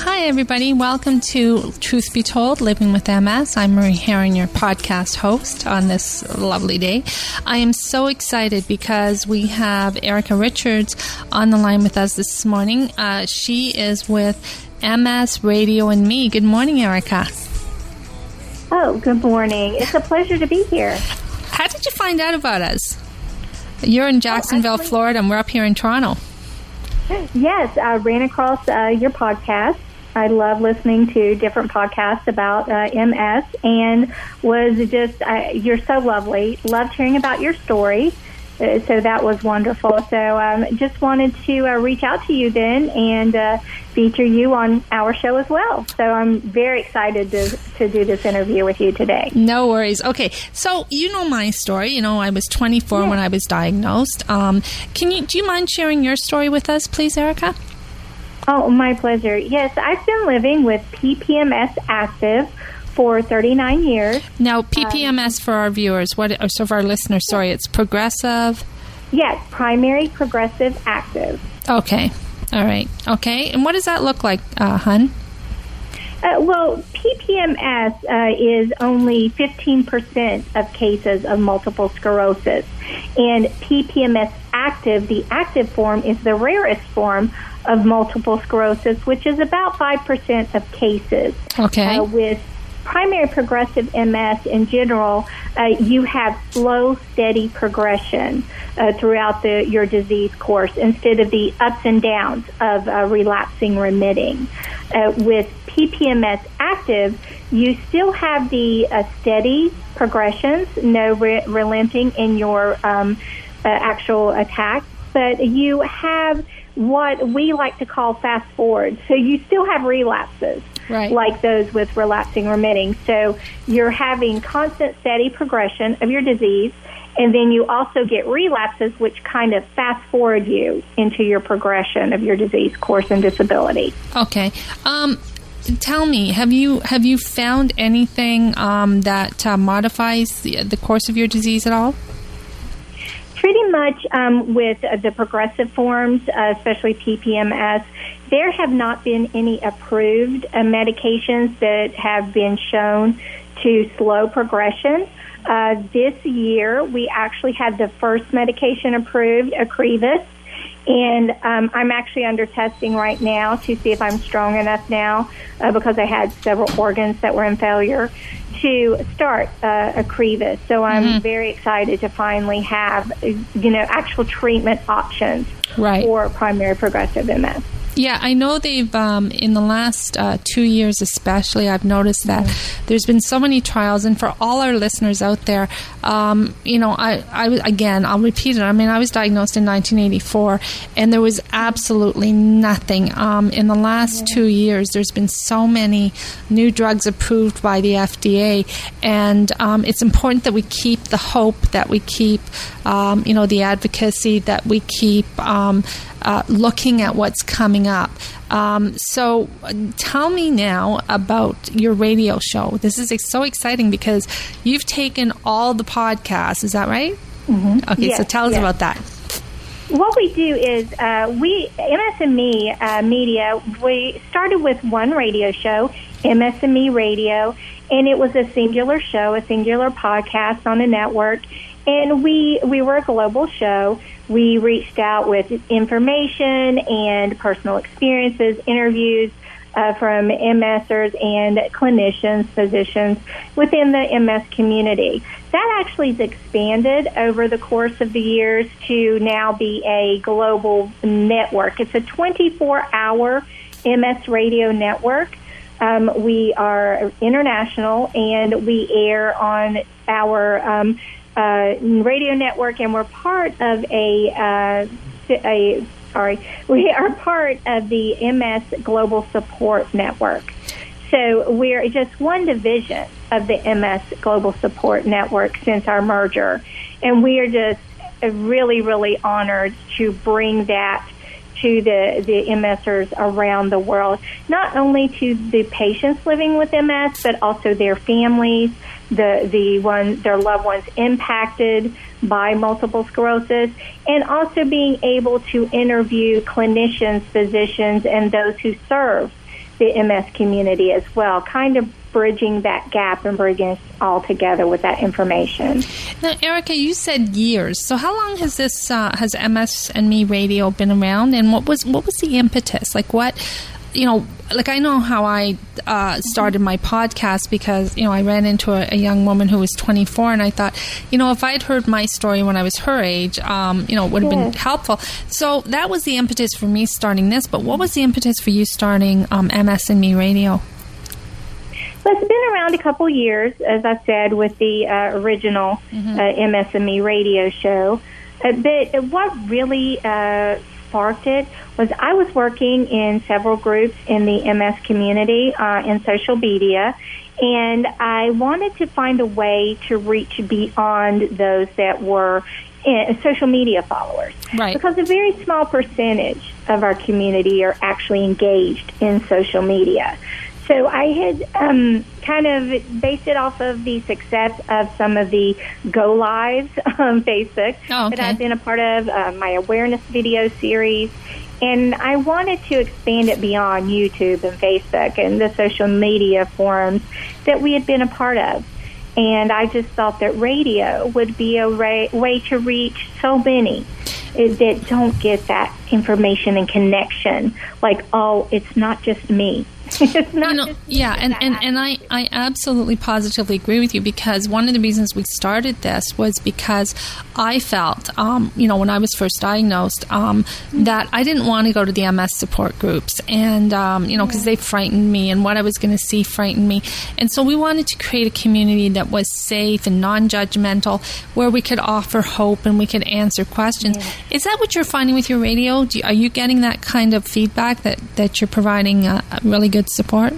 Hi, everybody. Welcome to Truth Be Told Living with MS. I'm Marie Herring, your podcast host on this lovely day. I am so excited because we have Erica Richards on the line with us this morning. Uh, she is with MS Radio and Me. Good morning, Erica. Oh, good morning. It's a pleasure to be here. How did you find out about us? You're in Jacksonville, oh, actually, Florida, and we're up here in Toronto. Yes, I ran across uh, your podcast. I love listening to different podcasts about uh, MS and was just, uh, you're so lovely. Loved hearing about your story. Uh, so that was wonderful. So um, just wanted to uh, reach out to you then and uh, feature you on our show as well. So I'm very excited to, to do this interview with you today. No worries. Okay, so you know my story. You know I was 24 yeah. when I was diagnosed. Um, can you do you mind sharing your story with us, please, Erica? Oh, my pleasure. Yes, I've been living with PPMS active for 39 years. Now, PPMS um, for our viewers, what, or so for our listeners, sorry, it's progressive? Yes, primary progressive active. Okay. All right. Okay. And what does that look like, uh, Hun? Uh, well, PPMS uh, is only 15% of cases of multiple sclerosis. And PPMS active, the active form, is the rarest form of multiple sclerosis, which is about 5% of cases. Okay. Uh, with primary progressive MS in general, uh, you have slow, steady progression uh, throughout the, your disease course instead of the ups and downs of uh, relapsing remitting. Uh, with PPMS active, you still have the uh, steady progressions, no re- relenting in your um, uh, actual attack, but you have what we like to call fast forward. So you still have relapses right. like those with relapsing remitting. So you're having constant steady progression of your disease, and then you also get relapses, which kind of fast forward you into your progression of your disease course and disability. Okay. Um, tell me, have you have you found anything um, that uh, modifies the, the course of your disease at all? Pretty much um, with uh, the progressive forms, uh, especially PPMS, there have not been any approved uh, medications that have been shown to slow progression. Uh, this year, we actually had the first medication approved, Ocrevus, and um, I'm actually under testing right now to see if I'm strong enough now uh, because I had several organs that were in failure to start uh, Ocrevus. So I'm mm-hmm. very excited to finally have, you know, actual treatment options right. for primary progressive MS. Yeah, I know they've um, in the last uh, two years, especially. I've noticed that mm-hmm. there's been so many trials, and for all our listeners out there, um, you know, I, I again, I'll repeat it. I mean, I was diagnosed in 1984, and there was absolutely nothing. Um, in the last mm-hmm. two years, there's been so many new drugs approved by the FDA, and um, it's important that we keep the hope, that we keep, um, you know, the advocacy, that we keep um, uh, looking at what's coming up. Um, so, tell me now about your radio show. This is so exciting because you've taken all the podcasts. Is that right? Mm-hmm. Okay, yes, so tell us yes. about that. What we do is uh, we MSME uh, Media. We started with one radio show, MSME Radio, and it was a singular show, a singular podcast on a network. And we we were a global show we reached out with information and personal experiences, interviews uh, from MSers and clinicians, physicians within the MS community. That actually has expanded over the course of the years to now be a global network. It's a 24 hour MS radio network. Um, we are international and we air on our um, uh, radio network, and we're part of a uh, a sorry, we are part of the MS Global Support Network. So we're just one division of the MS Global Support Network since our merger, and we are just really, really honored to bring that to the, the MSers around the world, not only to the patients living with MS, but also their families, the the one their loved ones impacted by multiple sclerosis, and also being able to interview clinicians, physicians, and those who serve the MS community as well, kind of bridging that gap and bringing us all together with that information. Now, Erica, you said years. So, how long has this uh, has MS and Me Radio been around, and what was what was the impetus? Like, what you know, like I know how I uh, started my podcast because you know I ran into a, a, young woman who was 24, and I thought, you know, if I'd heard my story when I was her age, um, you know, it would have been helpful. So that was the impetus for me starting this. But what was the impetus for you starting um, MS and Me Radio? Well, it's been around a couple years, as I said, with the uh, original mm-hmm. uh, MS and Me radio show. Uh, but what really uh, sparked it was I was working in several groups in the MS community uh, in social media, and I wanted to find a way to reach beyond those that were in, social media followers. Right. Because a very small percentage of our community are actually engaged in social media. So I had um, kind of based it off of the success of some of the go lives on Facebook oh, okay. that I've been a part of, uh, my awareness video series. And I wanted to expand it beyond YouTube and Facebook and the social media forums that we had been a part of. And I just thought that radio would be a way to reach so many that don't get that information and connection. Like, oh, it's not just me. it's not you know, yeah, and, and, and I, I absolutely positively agree with you because one of the reasons we started this was because I felt, um, you know, when I was first diagnosed, um, that I didn't want to go to the MS support groups, and um, you know, because they frightened me, and what I was going to see frightened me, and so we wanted to create a community that was safe and non-judgmental, where we could offer hope and we could answer questions. Yeah. Is that what you're finding with your radio? You, are you getting that kind of feedback that that you're providing uh, really good good support?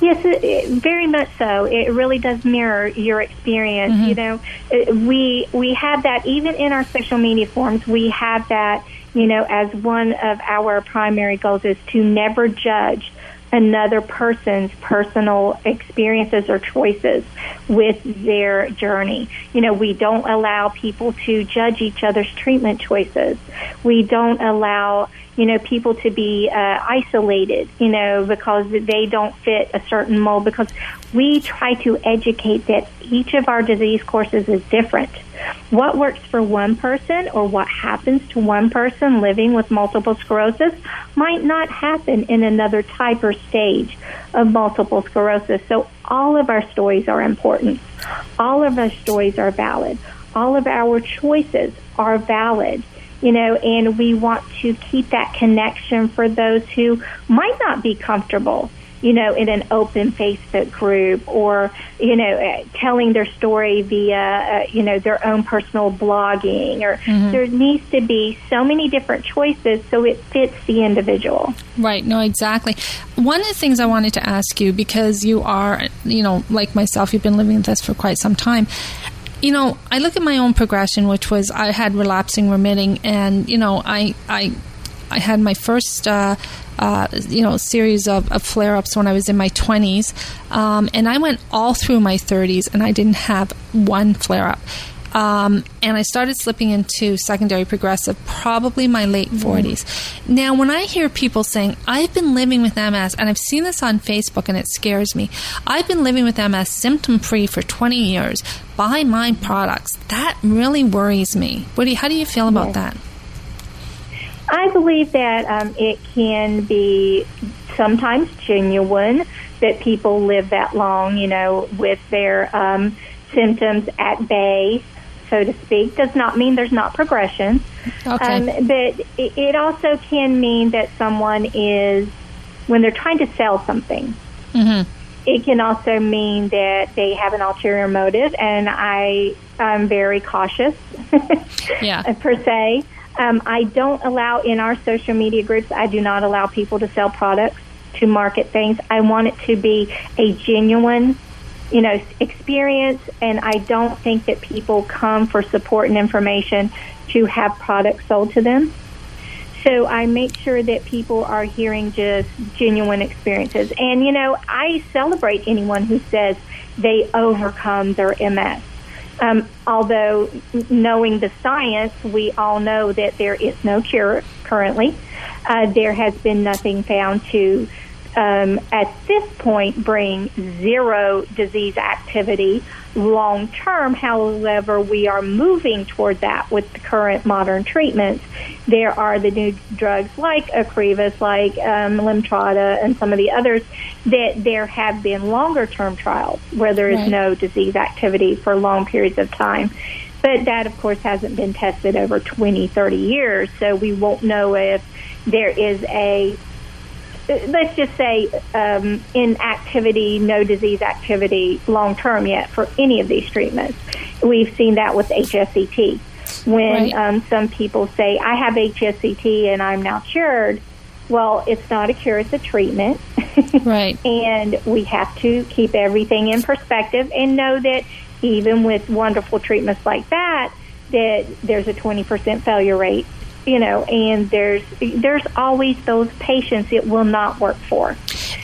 Yes, it, very much so. It really does mirror your experience. Mm-hmm. You know, we we have that even in our social media forums. We have that. You know, as one of our primary goals is to never judge another person's personal experiences or choices with their journey. You know, we don't allow people to judge each other's treatment choices. We don't allow you know, people to be uh, isolated, you know, because they don't fit a certain mold. Because we try to educate that each of our disease courses is different. What works for one person or what happens to one person living with multiple sclerosis might not happen in another type or stage of multiple sclerosis. So all of our stories are important. All of our stories are valid. All of our choices are valid you know, and we want to keep that connection for those who might not be comfortable, you know, in an open Facebook group or, you know, uh, telling their story via, uh, you know, their own personal blogging or mm-hmm. there needs to be so many different choices so it fits the individual. Right, no, exactly. One of the things I wanted to ask you because you are, you know, like myself, you've been living with this for quite some time you know, I look at my own progression, which was I had relapsing remitting, and you know, I I I had my first. Uh, uh, you know, series of, of flare ups when I was in my 20s. Um, and I went all through my 30s and I didn't have one flare up. Um, and I started slipping into secondary progressive probably my late 40s. Mm-hmm. Now, when I hear people saying, I've been living with MS, and I've seen this on Facebook and it scares me, I've been living with MS symptom free for 20 years, buy my products, that really worries me. You, how do you feel about yes. that? I believe that um, it can be sometimes genuine that people live that long, you know, with their um, symptoms at bay so to speak. Does not mean there's not progression. Okay. Um, but it also can mean that someone is, when they're trying to sell something, mm-hmm. it can also mean that they have an ulterior motive, and I am very cautious, yeah. per se. Um, I don't allow in our social media groups. I do not allow people to sell products to market things. I want it to be a genuine you know, experience, and I don't think that people come for support and information to have products sold to them. So I make sure that people are hearing just genuine experiences. And, you know, I celebrate anyone who says, they overcome their MS. Um, although knowing the science, we all know that there is no cure currently. Uh, there has been nothing found to, um, at this point, bring zero disease activity long term. However, we are moving toward that with the current modern treatments. There are the new drugs like Ocrevus, like um, Lemtrada, and some of the others that there have been longer term trials where there is right. no disease activity for long periods of time. But that, of course, hasn't been tested over 20, 30 years, so we won't know if there is a let's just say um, inactivity, no disease activity long term yet for any of these treatments. We've seen that with HSCT. When right. um, some people say, I have HSCT and I'm now cured, well, it's not a cure, it's a treatment. right. And we have to keep everything in perspective and know that even with wonderful treatments like that, that there's a 20% failure rate you know, and there's there's always those patients it will not work for.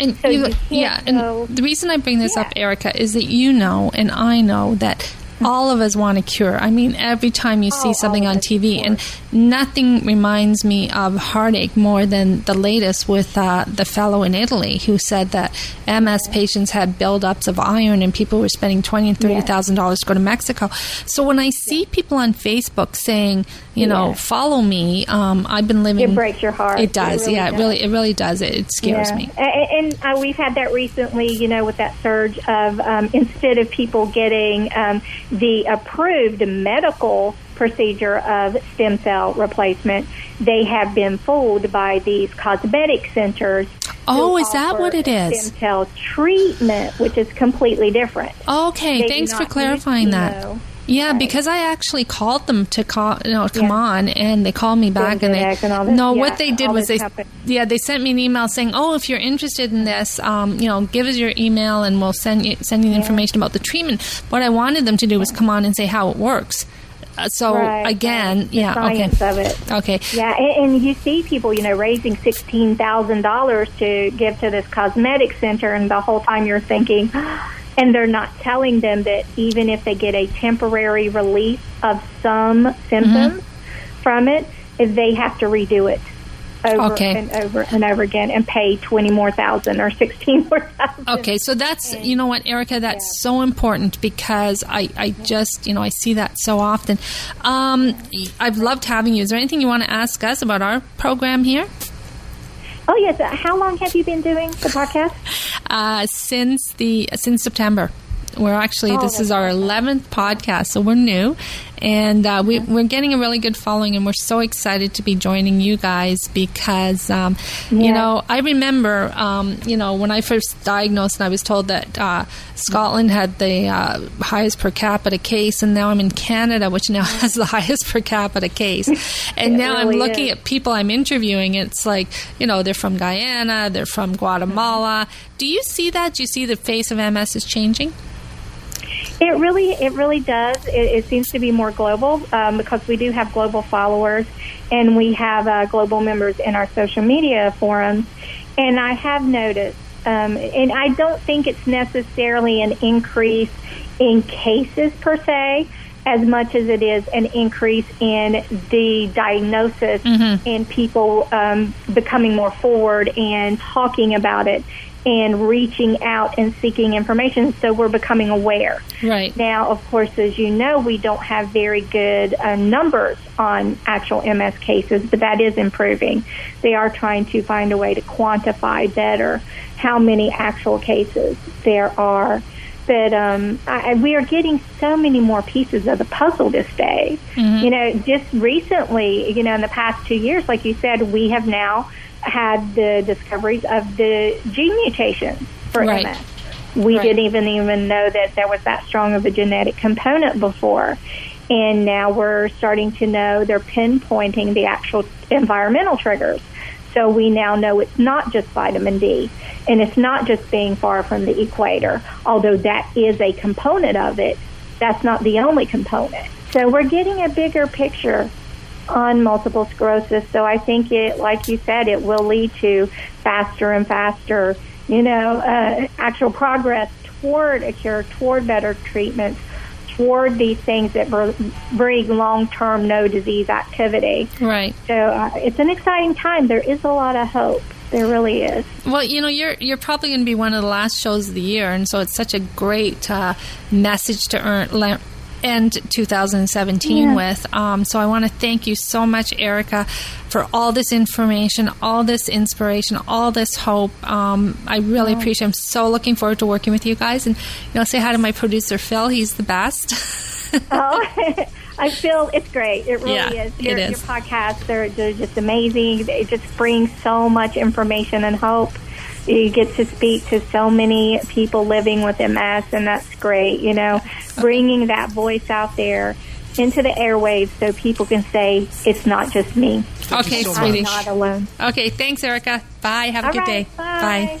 And so you, yeah, and the reason I bring this yeah. up, Erica, is that you know and I know that all of us want a cure. I mean, every time you see oh, something on TV, and nothing reminds me of heartache more than the latest with uh, the fellow in Italy who said that MS patients had buildups of iron, and people were spending twenty and thirty thousand dollars to go to Mexico. So when I see people on Facebook saying, you know, follow me, um, I've been living. It breaks your heart. It does. It really yeah, does. it really, it really does. It, it scares yeah. me. And, and uh, we've had that recently. You know, with that surge of um, instead of people getting um, the approved medical procedure of stem cell replacement, they have been fooled by these cosmetic centers. Oh, is that what it is? Stem cell treatment, which is completely different. Okay, they thanks for clarifying that. Yeah, right. because I actually called them to call, you know, come yeah. on, and they called me back, and they and no, yeah, what they did was they, happened. yeah, they sent me an email saying, oh, if you're interested in this, um, you know, give us your email, and we'll send you send you the yeah. information about the treatment. What I wanted them to do was come on and say how it works. Uh, so right, again, right. yeah, science okay, of it. okay, yeah, and, and you see people, you know, raising sixteen thousand dollars to give to this cosmetic center, and the whole time you're thinking and they're not telling them that even if they get a temporary relief of some symptoms mm-hmm. from it, they have to redo it over okay. and over and over again and pay 20 more thousand or 16 more thousand. Okay, so that's, you know what, Erica, that's yeah. so important because I, I just, you know, I see that so often. Um, I've loved having you. Is there anything you want to ask us about our program here? Oh yes. How long have you been doing the podcast? Uh, since the since September. We're actually oh, this is our eleventh podcast, so we're new, and uh, we, are getting a really good following, and we're so excited to be joining you guys because, um, yeah. you know, I remember, um, you know, when I first diagnosed, and I was told that uh, Scotland had the uh, highest per capita case, and now I'm in Canada, which now has the highest per capita case, and now really I'm looking is. at people I'm interviewing. It's like, you know, they're from Guyana, they're from Guatemala. Do you see that? Do you see the face of MS is changing? It really, it really does. It, it seems to be more global um, because we do have global followers, and we have uh, global members in our social media forums. And I have noticed, um, and I don't think it's necessarily an increase in cases per se, as much as it is an increase in the diagnosis mm-hmm. and people um, becoming more forward and talking about it and reaching out and seeking information. So we're becoming aware. Right. Now, of course, as you know, we don't have very good uh, numbers on actual MS cases, but that is improving. They are trying to find a way to quantify better how many actual cases there are. But um, I, we are getting so many more pieces of the puzzle this day. Mm-hmm. You know, just recently, you know, in the past two years, like you said, we have now had the discoveries of the gene mutations for right. MS. We right. didn't even even know that there was that strong of a genetic component before. And now we're starting to know they're pinpointing the actual environmental triggers. So we now know it's not just vitamin D and it's not just being far from the equator, although that is a component of it. That's not the only component. So we're getting a bigger picture on multiple sclerosis. So I think it, like you said, it will lead to faster and faster, you know, uh, actual progress toward a cure, toward better treatments, toward these things that bring long-term no disease activity. Right. So uh, it's an exciting time. There is a lot of hope. There really is. Well, you know, you're you're probably going to be one of the last shows of the year, and so it's such a great uh, message to earn, end 2017 yeah. with. Um, so I want to thank you so much, Erica, for all this information, all this inspiration, all this hope. Um, I really oh. appreciate. It. I'm so looking forward to working with you guys, and you know, say hi to my producer Phil. He's the best. oh. I feel it's great. It really yeah, is. Your, it is. your podcasts, they're, they're just amazing. It just brings so much information and hope you get to speak to so many people living with MS, and that's great. You know, bringing that voice out there into the airwaves so people can say it's not just me. Okay, so. I'm not alone. Okay, thanks, Erica. Bye. Have All a good right, day. Bye. bye.